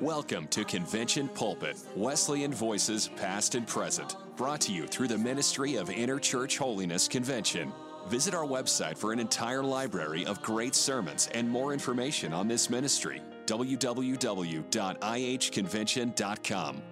Welcome to Convention Pulpit, Wesleyan Voices Past and Present, brought to you through the Ministry of Interchurch Holiness Convention. Visit our website for an entire library of great sermons and more information on this ministry www.ihconvention.com.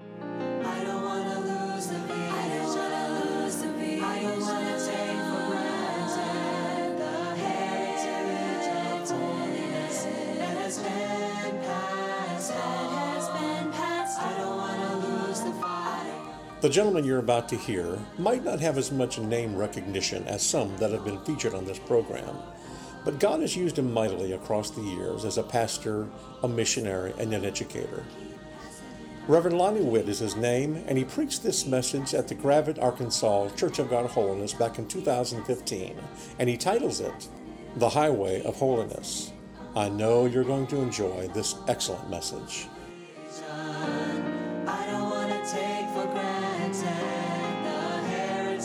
The gentleman you're about to hear might not have as much name recognition as some that have been featured on this program, but God has used him mightily across the years as a pastor, a missionary, and an educator. Reverend Lonnie Witt is his name, and he preached this message at the Gravette, Arkansas Church of God Holiness back in 2015, and he titles it The Highway of Holiness. I know you're going to enjoy this excellent message.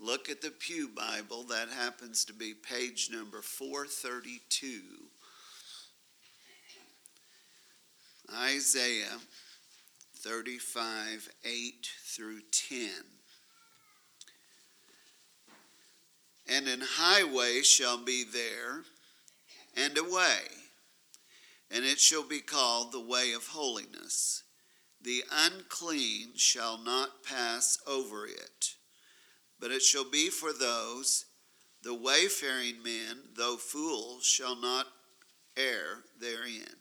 look at the Pew Bible, that happens to be page number 432. Isaiah 35, 8 through 10. And an highway shall be there, and a way, and it shall be called the way of holiness. The unclean shall not pass over it, but it shall be for those, the wayfaring men, though fools, shall not err therein.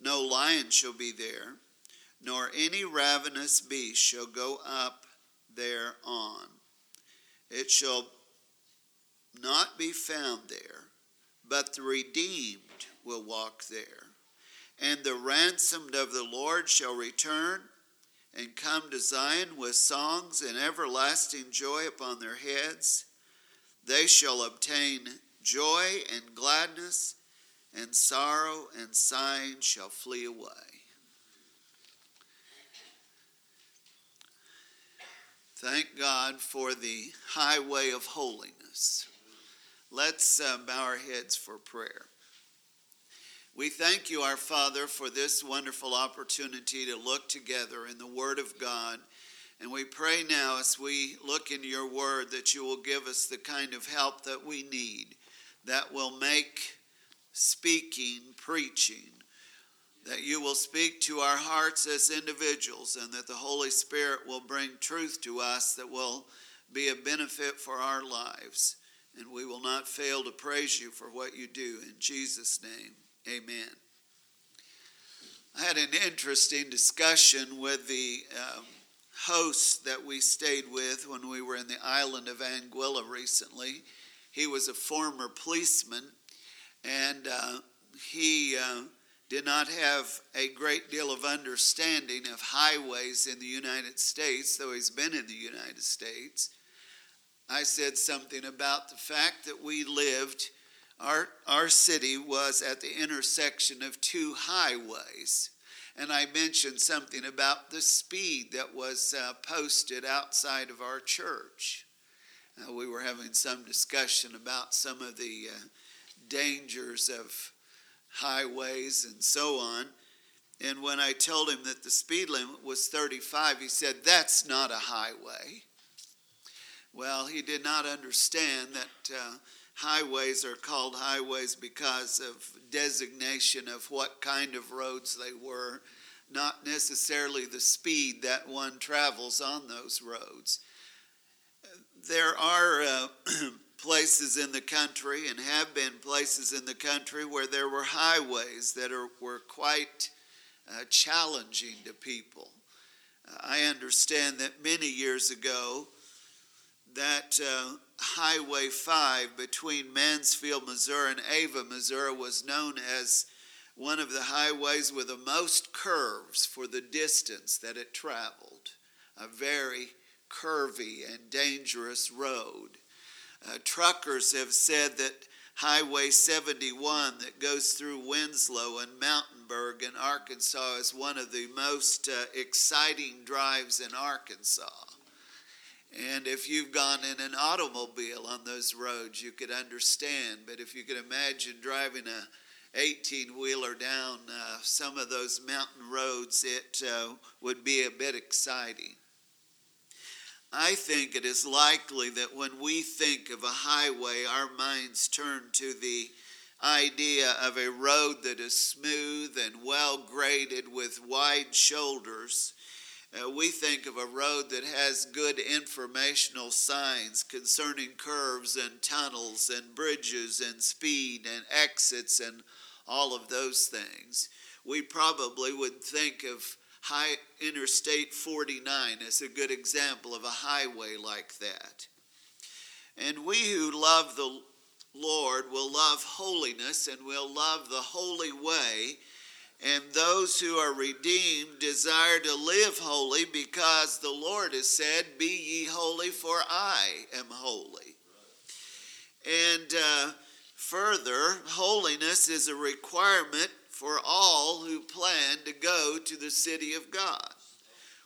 No lion shall be there, nor any ravenous beast shall go up thereon. It shall not be found there, but the redeemed will walk there. And the ransomed of the Lord shall return and come to Zion with songs and everlasting joy upon their heads. They shall obtain joy and gladness, and sorrow and sighing shall flee away. Thank God for the highway of holiness. Let's uh, bow our heads for prayer. We thank you, our Father, for this wonderful opportunity to look together in the Word of God. And we pray now as we look in your Word that you will give us the kind of help that we need that will make speaking, preaching, that you will speak to our hearts as individuals, and that the Holy Spirit will bring truth to us that will be a benefit for our lives. And we will not fail to praise you for what you do. In Jesus' name, amen. I had an interesting discussion with the um, host that we stayed with when we were in the island of Anguilla recently. He was a former policeman, and uh, he uh, did not have a great deal of understanding of highways in the United States, though he's been in the United States. I said something about the fact that we lived, our, our city was at the intersection of two highways. And I mentioned something about the speed that was uh, posted outside of our church. Uh, we were having some discussion about some of the uh, dangers of highways and so on. And when I told him that the speed limit was 35, he said, That's not a highway. Well, he did not understand that uh, highways are called highways because of designation of what kind of roads they were, not necessarily the speed that one travels on those roads. There are uh, places in the country and have been places in the country where there were highways that are, were quite uh, challenging to people. I understand that many years ago, that uh, Highway 5 between Mansfield, Missouri and Ava, Missouri was known as one of the highways with the most curves for the distance that it traveled. A very curvy and dangerous road. Uh, truckers have said that Highway 71 that goes through Winslow and Mountainburg in Arkansas is one of the most uh, exciting drives in Arkansas. And if you've gone in an automobile on those roads, you could understand. But if you could imagine driving a 18 wheeler down uh, some of those mountain roads, it uh, would be a bit exciting. I think it is likely that when we think of a highway, our minds turn to the idea of a road that is smooth and well graded with wide shoulders. Uh, we think of a road that has good informational signs concerning curves and tunnels and bridges and speed and exits and all of those things. We probably would think of High Interstate 49 as a good example of a highway like that. And we who love the Lord will love holiness and will love the holy way. And those who are redeemed desire to live holy because the Lord has said, Be ye holy, for I am holy. And uh, further, holiness is a requirement for all who plan to go to the city of God.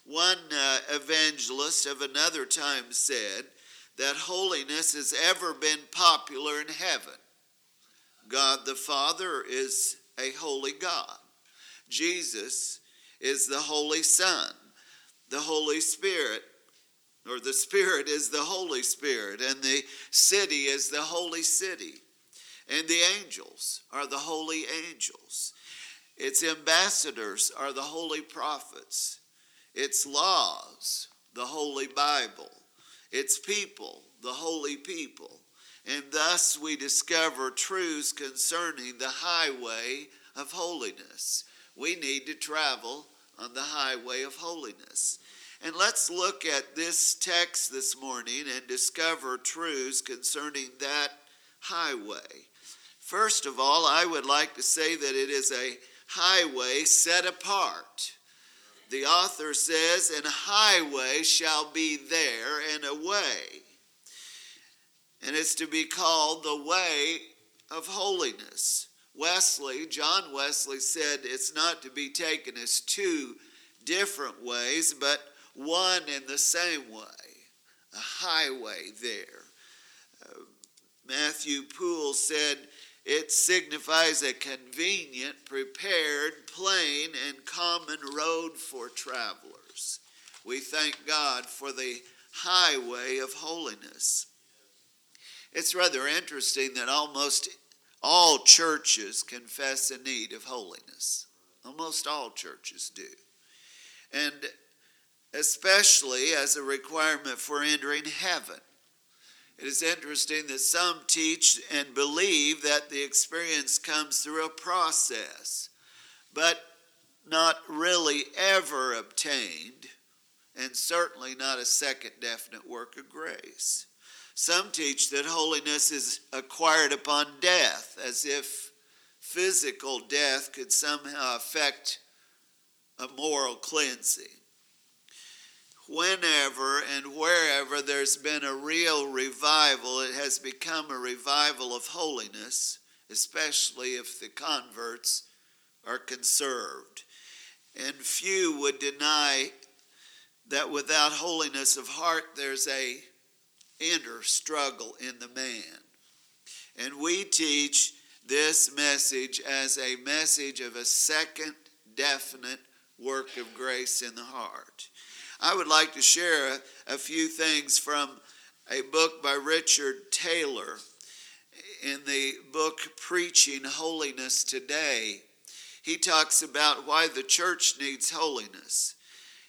One uh, evangelist of another time said that holiness has ever been popular in heaven. God the Father is a holy God. Jesus is the Holy Son. The Holy Spirit, or the Spirit is the Holy Spirit, and the city is the Holy City. And the angels are the holy angels. Its ambassadors are the holy prophets, its laws, the holy Bible, its people, the holy people. And thus we discover truths concerning the highway of holiness. We need to travel on the highway of holiness. And let's look at this text this morning and discover truths concerning that highway. First of all, I would like to say that it is a highway set apart. The author says, And a highway shall be there and a way. And it's to be called the way of holiness. Wesley, John Wesley said it's not to be taken as two different ways, but one and the same way, a highway there. Uh, Matthew Poole said it signifies a convenient, prepared, plain, and common road for travelers. We thank God for the highway of holiness. It's rather interesting that almost all churches confess a need of holiness. Almost all churches do. And especially as a requirement for entering heaven. It is interesting that some teach and believe that the experience comes through a process, but not really ever obtained, and certainly not a second definite work of grace. Some teach that holiness is acquired upon death, as if physical death could somehow affect a moral cleansing whenever and wherever there's been a real revival, it has become a revival of holiness, especially if the converts are conserved. And few would deny that without holiness of heart, there's a inner struggle in the man. And we teach this message as a message of a second definite work of grace in the heart. I would like to share a, a few things from a book by Richard Taylor in the book Preaching Holiness Today. He talks about why the church needs holiness.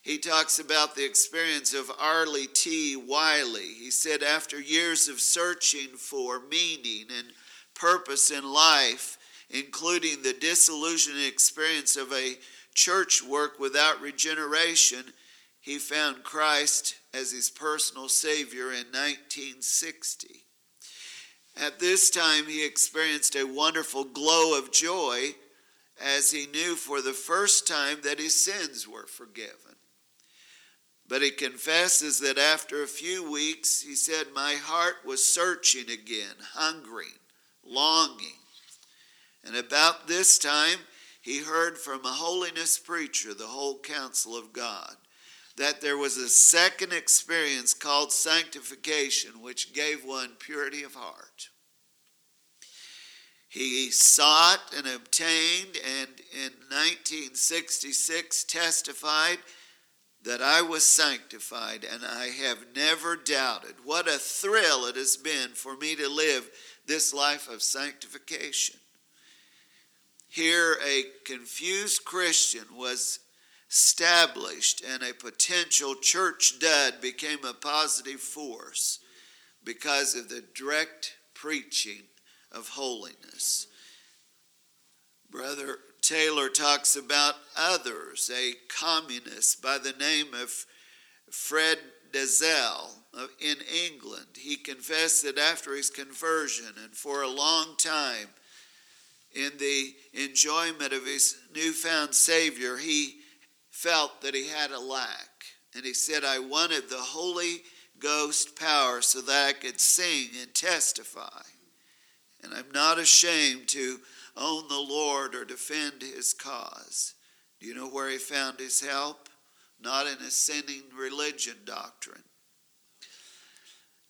He talks about the experience of Arlie T. Wiley. He said, after years of searching for meaning and purpose in life, including the disillusioning experience of a church work without regeneration, he found Christ as his personal Savior in 1960. At this time, he experienced a wonderful glow of joy as he knew for the first time that his sins were forgiven. But he confesses that after a few weeks, he said, My heart was searching again, hungering, longing. And about this time, he heard from a holiness preacher, the whole counsel of God, that there was a second experience called sanctification, which gave one purity of heart. He sought and obtained, and in 1966 testified that I was sanctified, and I have never doubted. What a thrill it has been for me to live this life of sanctification. Here, a confused Christian was established, and a potential church dud became a positive force because of the direct preaching of holiness. Brother Taylor talks about others, a communist by the name of Fred Dalzell uh, in England. He confessed that after his conversion and for a long time, in the enjoyment of his newfound Savior, he felt that he had a lack. And he said, I wanted the Holy Ghost power so that I could sing and testify. And I'm not ashamed to own the Lord or defend his cause. Do you know where he found his help? Not in a sinning religion doctrine,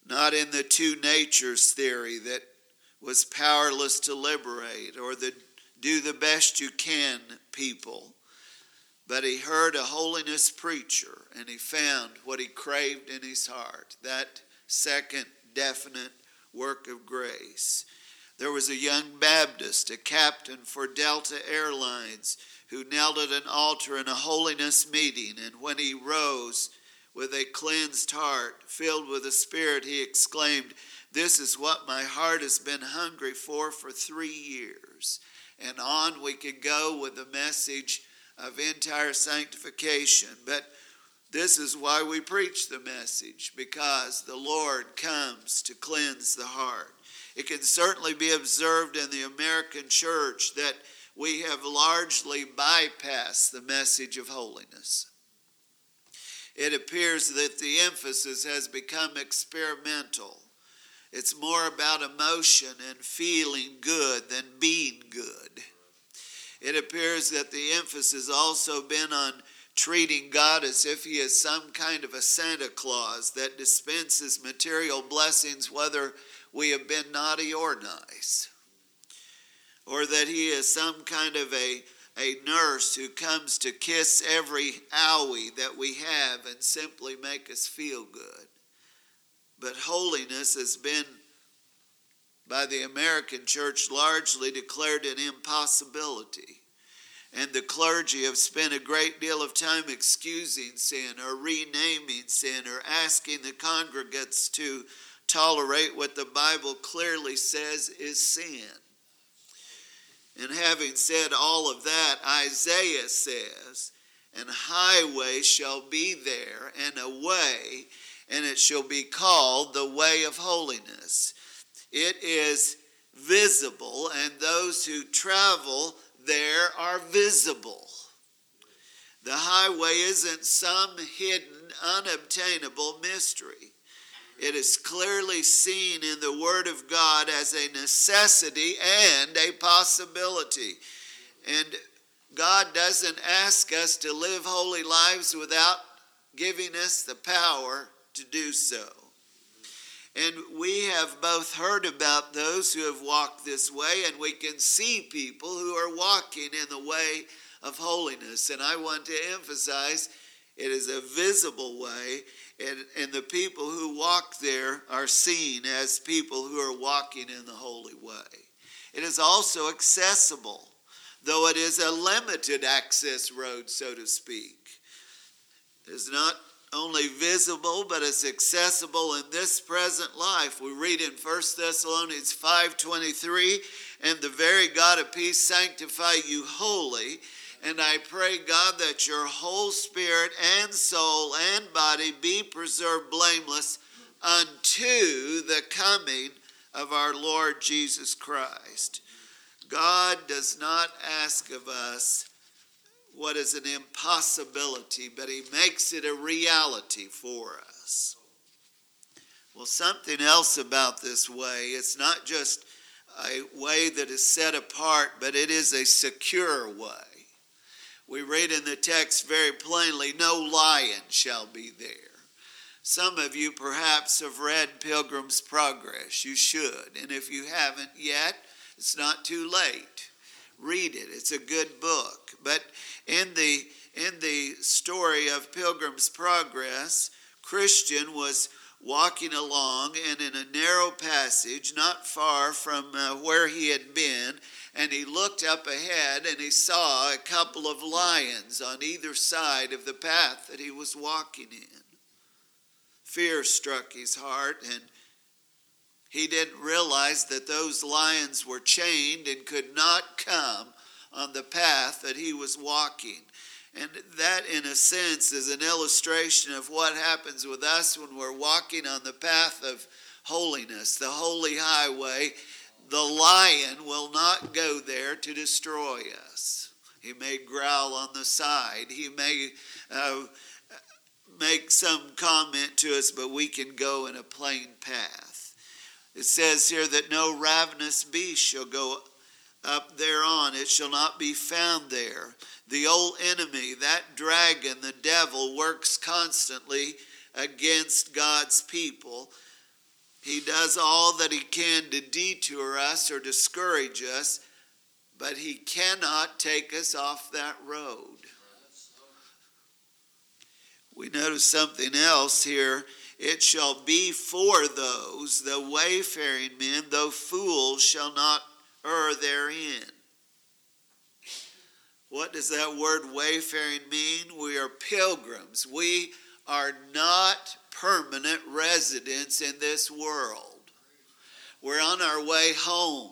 not in the two natures theory that was powerless to liberate or the do the best you can people. But he heard a holiness preacher and he found what he craved in his heart that second definite work of grace. There was a young Baptist, a captain for Delta Airlines, who knelt at an altar in a holiness meeting. And when he rose with a cleansed heart, filled with the Spirit, he exclaimed, This is what my heart has been hungry for for three years. And on we could go with the message of entire sanctification. But this is why we preach the message, because the Lord comes to cleanse the heart. It can certainly be observed in the American church that we have largely bypassed the message of holiness. It appears that the emphasis has become experimental. It's more about emotion and feeling good than being good. It appears that the emphasis has also been on treating God as if He is some kind of a Santa Claus that dispenses material blessings, whether we have been naughty or nice. Or that he is some kind of a, a nurse who comes to kiss every owie that we have and simply make us feel good. But holiness has been, by the American church, largely declared an impossibility. And the clergy have spent a great deal of time excusing sin or renaming sin or asking the congregates to tolerate what the Bible clearly says is sin. And having said all of that, Isaiah says, An highway shall be there, and a way, and it shall be called the way of holiness. It is visible, and those who travel there are visible. The highway isn't some hidden, unobtainable mystery. It is clearly seen in the Word of God as a necessity and a possibility. And God doesn't ask us to live holy lives without giving us the power to do so. And we have both heard about those who have walked this way, and we can see people who are walking in the way of holiness. And I want to emphasize it is a visible way, and, and the people who walk there are seen as people who are walking in the holy way. It is also accessible, though it is a limited access road, so to speak. It is not only visible, but it's accessible in this present life. We read in 1 Thessalonians 5.23, And the very God of peace sanctify you wholly, And I pray, God, that your whole spirit and soul and body be preserved blameless unto the coming of our Lord Jesus Christ. God does not ask of us what is an impossibility, but He makes it a reality for us. Well, something else about this way, it's not just a way that is set apart, but it is a secure way. We read in the text very plainly no lion shall be there. Some of you perhaps have read Pilgrim's Progress. You should. And if you haven't yet, it's not too late. Read it. It's a good book. But in the in the story of Pilgrim's Progress, Christian was walking along and in a narrow passage not far from uh, where he had been and he looked up ahead and he saw a couple of lions on either side of the path that he was walking in fear struck his heart and he didn't realize that those lions were chained and could not come on the path that he was walking and that, in a sense, is an illustration of what happens with us when we're walking on the path of holiness, the holy highway. The lion will not go there to destroy us. He may growl on the side, he may uh, make some comment to us, but we can go in a plain path. It says here that no ravenous beast shall go up thereon, it shall not be found there the old enemy, that dragon, the devil, works constantly against God's people. He does all that he can to detour us or discourage us, but he cannot take us off that road. We notice something else here. It shall be for those, the wayfaring men, though fools shall not err therein. What does that word wayfaring mean? We are pilgrims. We are not permanent residence in this world. We're on our way home.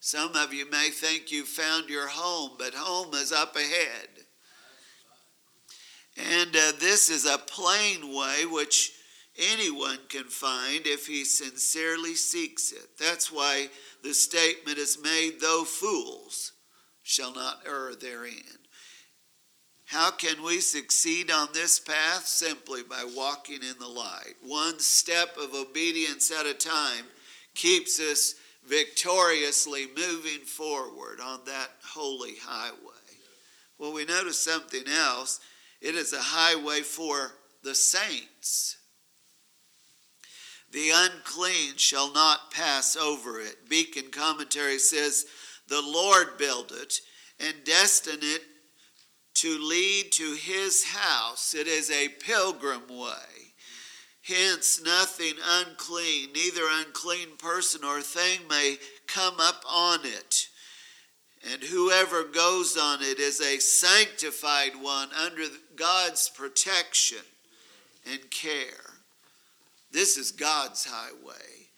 Some of you may think you found your home, but home is up ahead. And uh, this is a plain way which anyone can find if he sincerely seeks it. That's why the statement is made, though fools shall not err therein. How can we succeed on this path? Simply by walking in the light. One step of obedience at a time keeps us victoriously moving forward on that holy highway. Well, we notice something else. It is a highway for the saints. The unclean shall not pass over it. Beacon commentary says, the Lord built it and destined it to lead to his house. It is a pilgrim way. Hence, nothing unclean, neither unclean person or thing may come up on it. And whoever goes on it is a sanctified one under God's protection and care. This is God's highway.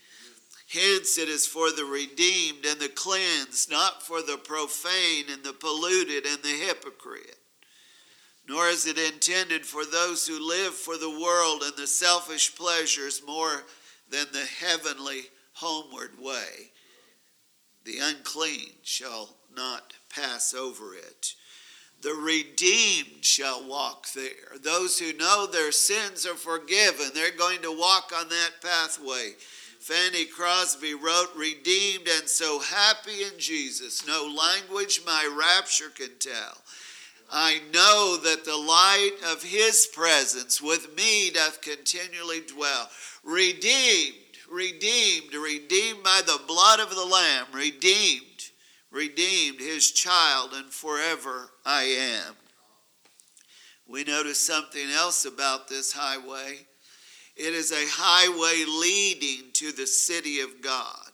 Hence, it is for the redeemed and the cleansed, not for the profane and the polluted and the hypocrite. Nor is it intended for those who live for the world and the selfish pleasures more than the heavenly homeward way. The unclean shall not pass over it. The redeemed shall walk there. Those who know their sins are forgiven, they're going to walk on that pathway. Fanny Crosby wrote, Redeemed and so happy in Jesus, no language my rapture can tell. I know that the light of his presence with me doth continually dwell. Redeemed, redeemed, redeemed by the blood of the Lamb, redeemed, redeemed, his child, and forever I am. We notice something else about this highway. It is a highway leading to the city of God.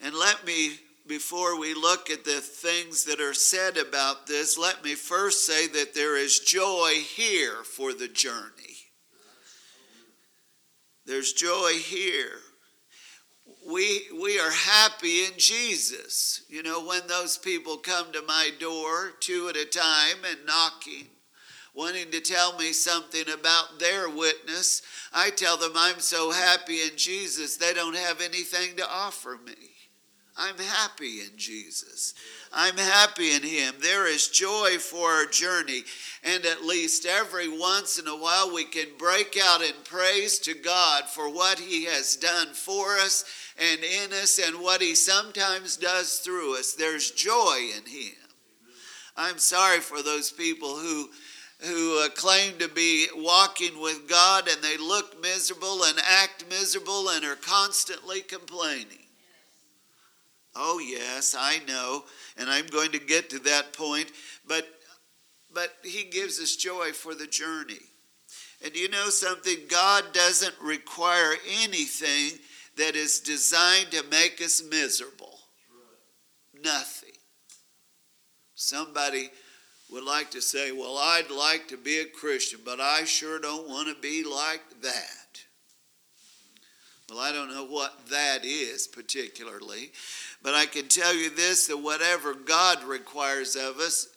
And let me, before we look at the things that are said about this, let me first say that there is joy here for the journey. There's joy here. we we are happy in Jesus. You know, when those people come to my door two at a time and knocking, wanting to tell me something about their witness, I tell them I'm so happy in Jesus they don't have anything to offer me. I'm happy in Jesus. I'm happy in Him. There is joy for our journey. And at least every once in a while, we can break out in praise to God for what He has done for us and in us and what He sometimes does through us. There's joy in Him. I'm sorry for those people who who uh, claim to be walking with God and they look miserable and act miserable and are constantly complaining. Oh, yes, I know, and I'm going to get to that point, but, but He gives us joy for the journey. And you know something? God doesn't require anything that is designed to make us miserable. Nothing. Somebody would like to say, Well, I'd like to be a Christian, but I sure don't want to be like that. Well, I don't know what that is particularly, but I can tell you this that whatever God requires of us,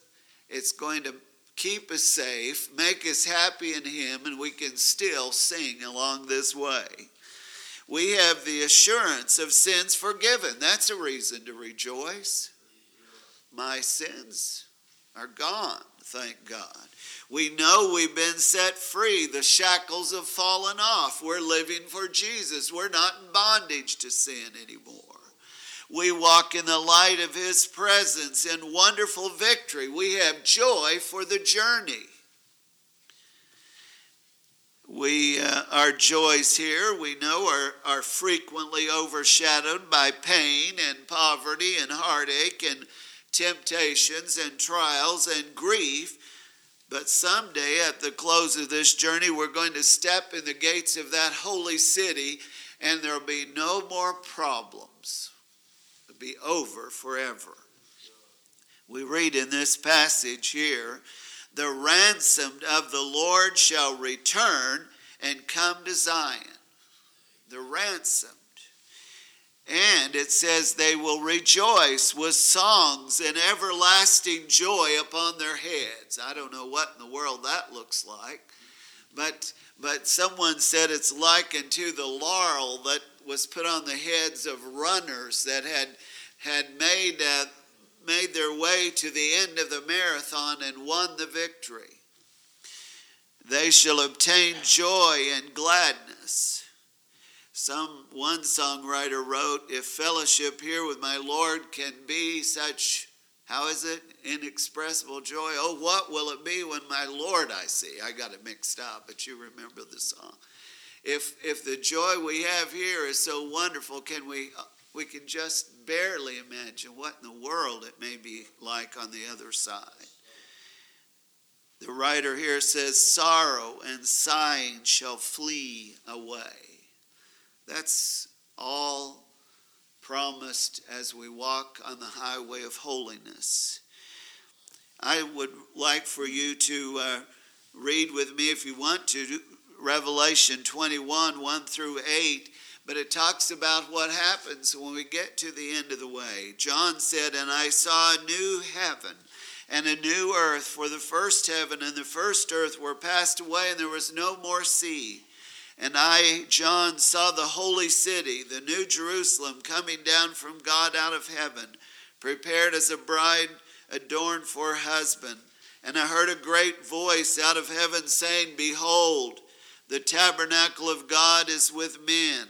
it's going to keep us safe, make us happy in Him, and we can still sing along this way. We have the assurance of sins forgiven. That's a reason to rejoice. My sins are gone, thank God. We know we've been set free. The shackles have fallen off. We're living for Jesus. We're not in bondage to sin anymore. We walk in the light of His presence in wonderful victory. We have joy for the journey. We, uh, our joys here, we know, are, are frequently overshadowed by pain and poverty and heartache and temptations and trials and grief. But someday, at the close of this journey, we're going to step in the gates of that holy city and there'll be no more problems. It'll be over forever. We read in this passage here the ransomed of the Lord shall return and come to Zion. The ransomed. And it says they will rejoice with songs and everlasting joy upon their heads. I don't know what in the world that looks like, but but someone said it's likened to the laurel that was put on the heads of runners that had had made uh, made their way to the end of the marathon and won the victory. They shall obtain joy and gladness. Some one songwriter wrote, If fellowship here with my Lord can be such, how is it? Inexpressible joy. Oh, what will it be when my Lord I see? I got it mixed up, but you remember the song. If, if the joy we have here is so wonderful, can we uh, we can just barely imagine what in the world it may be like on the other side. The writer here says, Sorrow and sighing shall flee away. That's all promised as we walk on the highway of holiness. I would like for you to uh, read with me, if you want to, Revelation 21 1 through 8 but it talks about what happens when we get to the end of the way. John said, And I saw a new heaven and a new earth, for the first heaven and the first earth were passed away, and there was no more sea. And I, John, saw the holy city, the new Jerusalem, coming down from God out of heaven, prepared as a bride adorned for her husband. And I heard a great voice out of heaven saying, Behold, the tabernacle of God is with men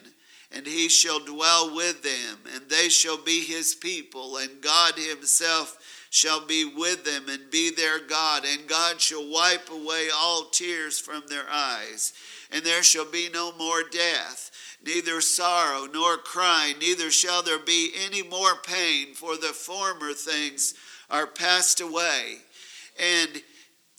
and he shall dwell with them, and they shall be his people, and God himself shall be with them and be their God, and God shall wipe away all tears from their eyes, and there shall be no more death, neither sorrow nor crying, neither shall there be any more pain, for the former things are passed away. And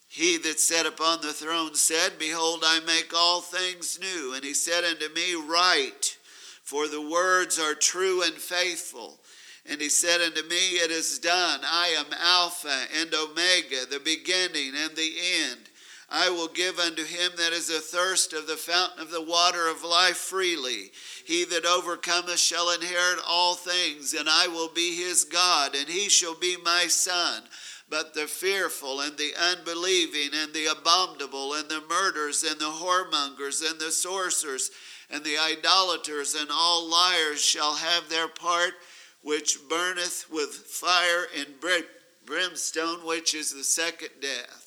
he that sat upon the throne said, Behold, I make all things new. And he said unto me, Write for the words are true and faithful. And he said unto me, It is done. I am Alpha and Omega, the beginning and the end. I will give unto him that is athirst of the fountain of the water of life freely. He that overcometh shall inherit all things, and I will be his God, and he shall be my son. But the fearful and the unbelieving and the abominable and the murderers and the whoremongers and the sorcerers and the idolaters and all liars shall have their part, which burneth with fire and brimstone, which is the second death.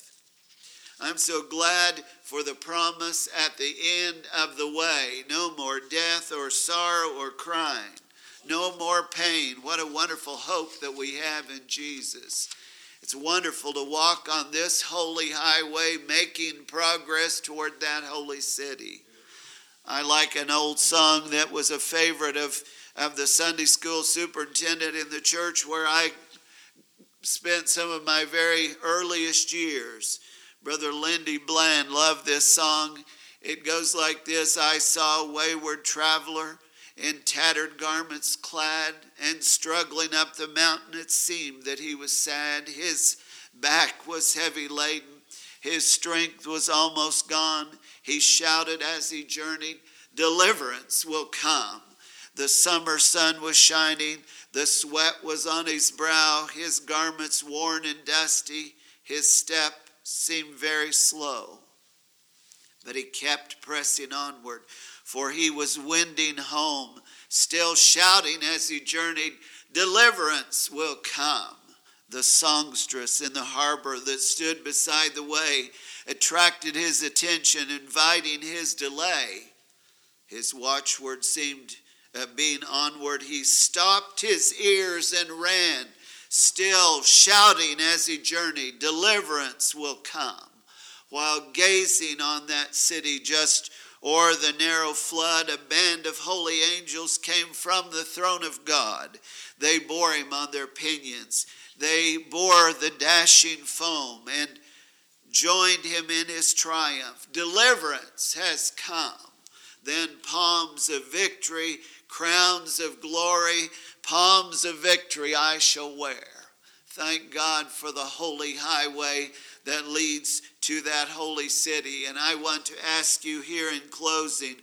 I'm so glad for the promise at the end of the way no more death or sorrow or crying, no more pain. What a wonderful hope that we have in Jesus. It's wonderful to walk on this holy highway, making progress toward that holy city. I like an old song that was a favorite of, of the Sunday school superintendent in the church where I spent some of my very earliest years. Brother Lindy Bland loved this song. It goes like this I saw a wayward traveler in tattered garments clad and struggling up the mountain. It seemed that he was sad. His back was heavy laden, his strength was almost gone. He shouted as he journeyed, Deliverance will come. The summer sun was shining, the sweat was on his brow, his garments worn and dusty, his step seemed very slow, but he kept pressing onward, for he was wending home, still shouting as he journeyed, Deliverance will come. The songstress in the harbor that stood beside the way attracted his attention, inviting his delay. His watchword seemed uh, being onward. He stopped his ears and ran still shouting as he journeyed, Deliverance will come. While gazing on that city just o'er the narrow flood, a band of holy angels came from the throne of God. They bore him on their pinions, they bore the dashing foam and joined him in his triumph. Deliverance has come. Then palms of victory, crowns of glory, palms of victory I shall wear. Thank God for the holy highway that leads to that holy city. And I want to ask you here in closing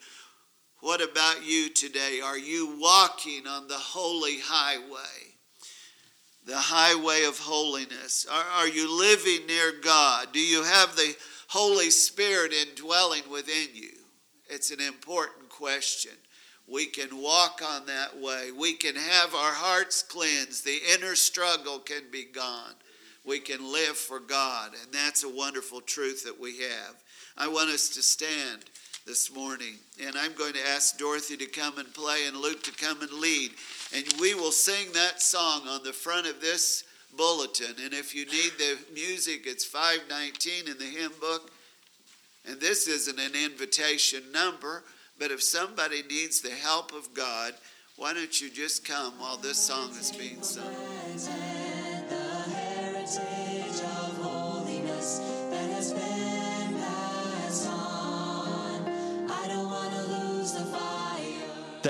what about you today? Are you walking on the holy highway? The highway of holiness. Are, are you living near God? Do you have the Holy Spirit indwelling within you? It's an important question we can walk on that way. We can have our hearts cleansed. The inner struggle can be gone. We can live for God, and that's a wonderful truth that we have. I want us to stand this morning, and I'm going to ask Dorothy to come and play and Luke to come and lead. And we will sing that song on the front of this bulletin. And if you need the music, it's 519 in the hymn book. And this isn't an invitation number. But if somebody needs the help of God, why don't you just come while this song is being sung?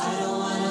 I don't wanna